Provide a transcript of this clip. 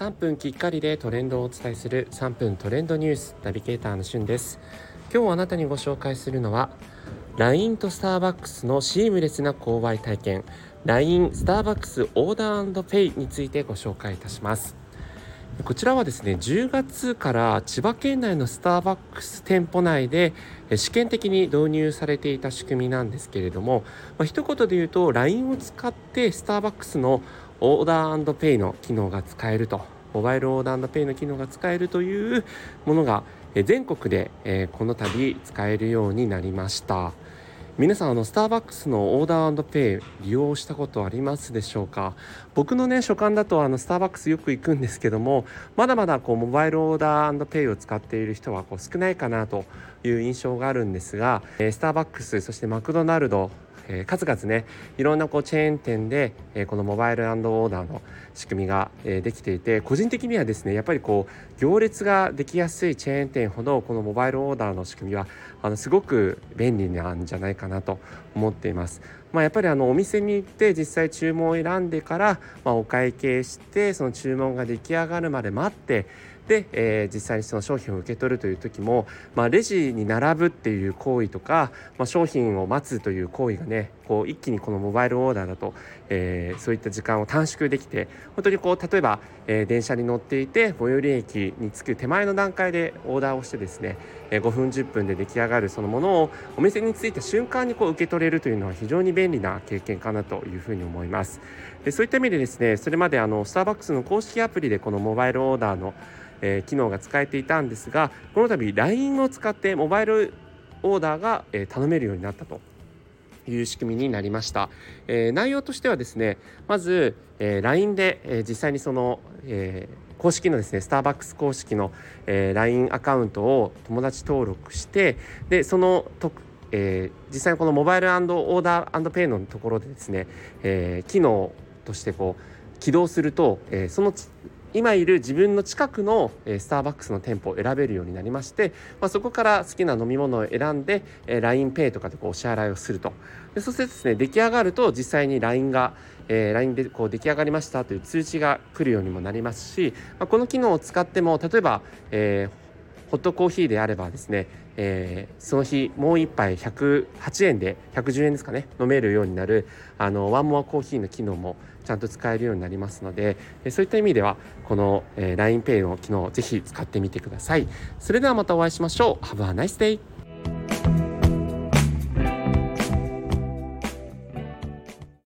3分きっかりでトレンドをお伝えする3分トレンドニュースナビゲーターのしゅんです。今日あなたにご紹介するのは LINE とスターバックスのシームレスな購買体験 LINE スターバックスオーダーペイについてご紹介いたします。こちらはですね10月から千葉県内のスターバックス店舗内で試験的に導入されていた仕組みなんですけれども、まあ、一言で言うと LINE を使ってスターバックスのオーダーペイの機能が使えると。モバイルオーダーペイの機能が使えるというものが全国でこの度使えるようになりました。皆さんあのスターバックスのオーダーペイ利用したことありますでしょうか？僕のね所感だとあのスターバックスよく行くんですけどもまだまだこうモバイルオーダーペイを使っている人はこう少ないかなという印象があるんですがえスターバックスそしてマクドナルドえー、数々ねいろんなこうチェーン店で、えー、このモバイルオーダーの仕組みが、えー、できていて個人的にはですねやっぱりこう行列ができやすいチェーン店ほどこのモバイルオーダーの仕組みはあのすごく便利なんじゃないかなと思っています。まあ、やっぱりあのお店に行って実際注文を選んでから、まあ、お会計してその注文が出来上がるまで待ってで、えー、実際にその商品を受け取るという時も、まあ、レジに並ぶっていう行為とか、まあ、商品を待つという行為がねこう一気にこのモバイルオーダーだと、えー、そういった時間を短縮できて本当にこう例えば、えー、電車に乗っていて最寄り駅に着く手前の段階でオーダーをしてですね、えー、5分10分で出来上がるそのものをお店に着いた瞬間にこう受け取れるというのは非常に便利な経験かなというふうに思います。でそういった意味でですねそれまであのスターバックスの公式アプリでこのモバイルオーダーのえー、機能が使えていたんですがこの度 LINE を使ってモバイルオーダーが、え、頼めるようになったという仕組みになりました、え、内容としてはですねまず、え、LINE で、え、実際にその、え、公式のですねスターバックス公式の、え、LINE アカウントを友達登録してでそのとえー、実際にこのモバイルオーダーペイのところでですね、えー、機能としてこう起動すると、えー、その今いる自分の近くのスターバックスの店舗を選べるようになりまして、まあ、そこから好きな飲み物を選んで LINEPay とかでこうお支払いをすると。でそしてですね出来上がると実際に LINE が、えー、LINE でこう出来上がりましたという通知が来るようにもなりますし、まあ、この機能を使っても例えば、えー、ホットコーヒーであればですね、えー、その日もう1杯108円で110円ですかね飲めるようになるあのワンモアコーヒーの機能もちゃんと使えるようになりますのでえそういった意味ではこのえ LINEPay の機能をぜひ使ってみてください。それではまたお会いしましょう。Have a nice day!